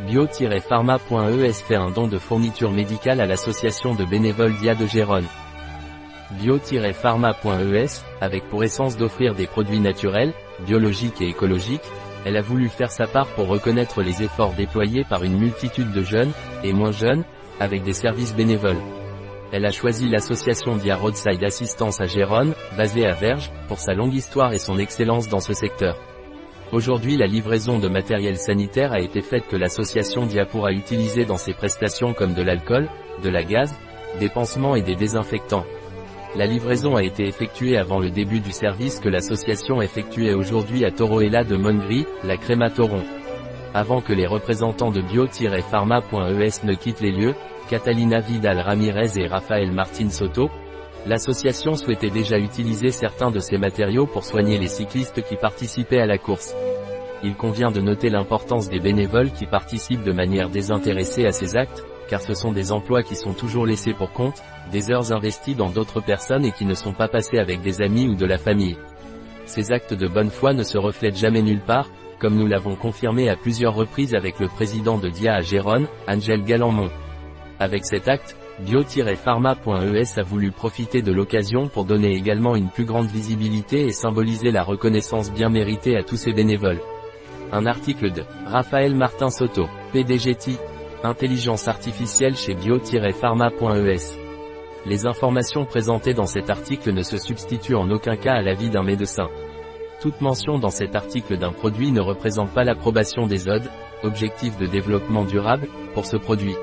Bio-pharma.es fait un don de fourniture médicale à l'association de bénévoles Dia de Gérone. Bio-pharma.es, avec pour essence d'offrir des produits naturels, biologiques et écologiques, elle a voulu faire sa part pour reconnaître les efforts déployés par une multitude de jeunes, et moins jeunes, avec des services bénévoles. Elle a choisi l'association Dia Roadside Assistance à Gérone, basée à Verges, pour sa longue histoire et son excellence dans ce secteur. Aujourd'hui la livraison de matériel sanitaire a été faite que l'association Dia pourra utiliser dans ses prestations comme de l'alcool, de la gaz, des pansements et des désinfectants. La livraison a été effectuée avant le début du service que l'association effectuait aujourd'hui à Toroela de Mongri, la crématoron. Avant que les représentants de bio-pharma.es ne quittent les lieux, Catalina Vidal Ramirez et Raphaël Martin Soto, l'association souhaitait déjà utiliser certains de ces matériaux pour soigner les cyclistes qui participaient à la course. Il convient de noter l'importance des bénévoles qui participent de manière désintéressée à ces actes, car ce sont des emplois qui sont toujours laissés pour compte, des heures investies dans d'autres personnes et qui ne sont pas passées avec des amis ou de la famille. Ces actes de bonne foi ne se reflètent jamais nulle part, comme nous l'avons confirmé à plusieurs reprises avec le président de DIA à Gérone, Angel Galamont. Avec cet acte, bio-pharma.es a voulu profiter de l'occasion pour donner également une plus grande visibilité et symboliser la reconnaissance bien méritée à tous ces bénévoles. Un article de Raphaël Martin Soto, PDGT, Intelligence artificielle chez bio-pharma.es. Les informations présentées dans cet article ne se substituent en aucun cas à l'avis d'un médecin. Toute mention dans cet article d'un produit ne représente pas l'approbation des ODE, objectifs de développement durable, pour ce produit.